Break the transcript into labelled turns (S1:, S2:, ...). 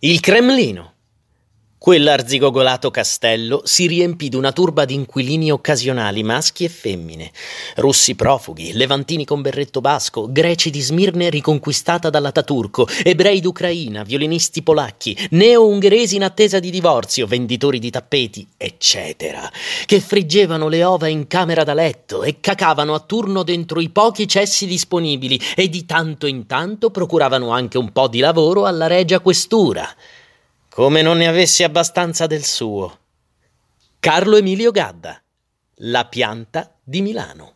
S1: Il Cremlino. Quell'arzigogolato castello si riempì d'una turba di inquilini occasionali, maschi e femmine, russi profughi, levantini con berretto basco, greci di Smirne riconquistata dall'Ataturco, ebrei d'Ucraina, violinisti polacchi, neo-ungheresi in attesa di divorzio, venditori di tappeti, eccetera, che friggevano le ova in camera da letto e cacavano a turno dentro i pochi cessi disponibili e di tanto in tanto procuravano anche un po' di lavoro alla regia questura come non ne avessi abbastanza del suo. Carlo Emilio Gadda, La pianta di Milano.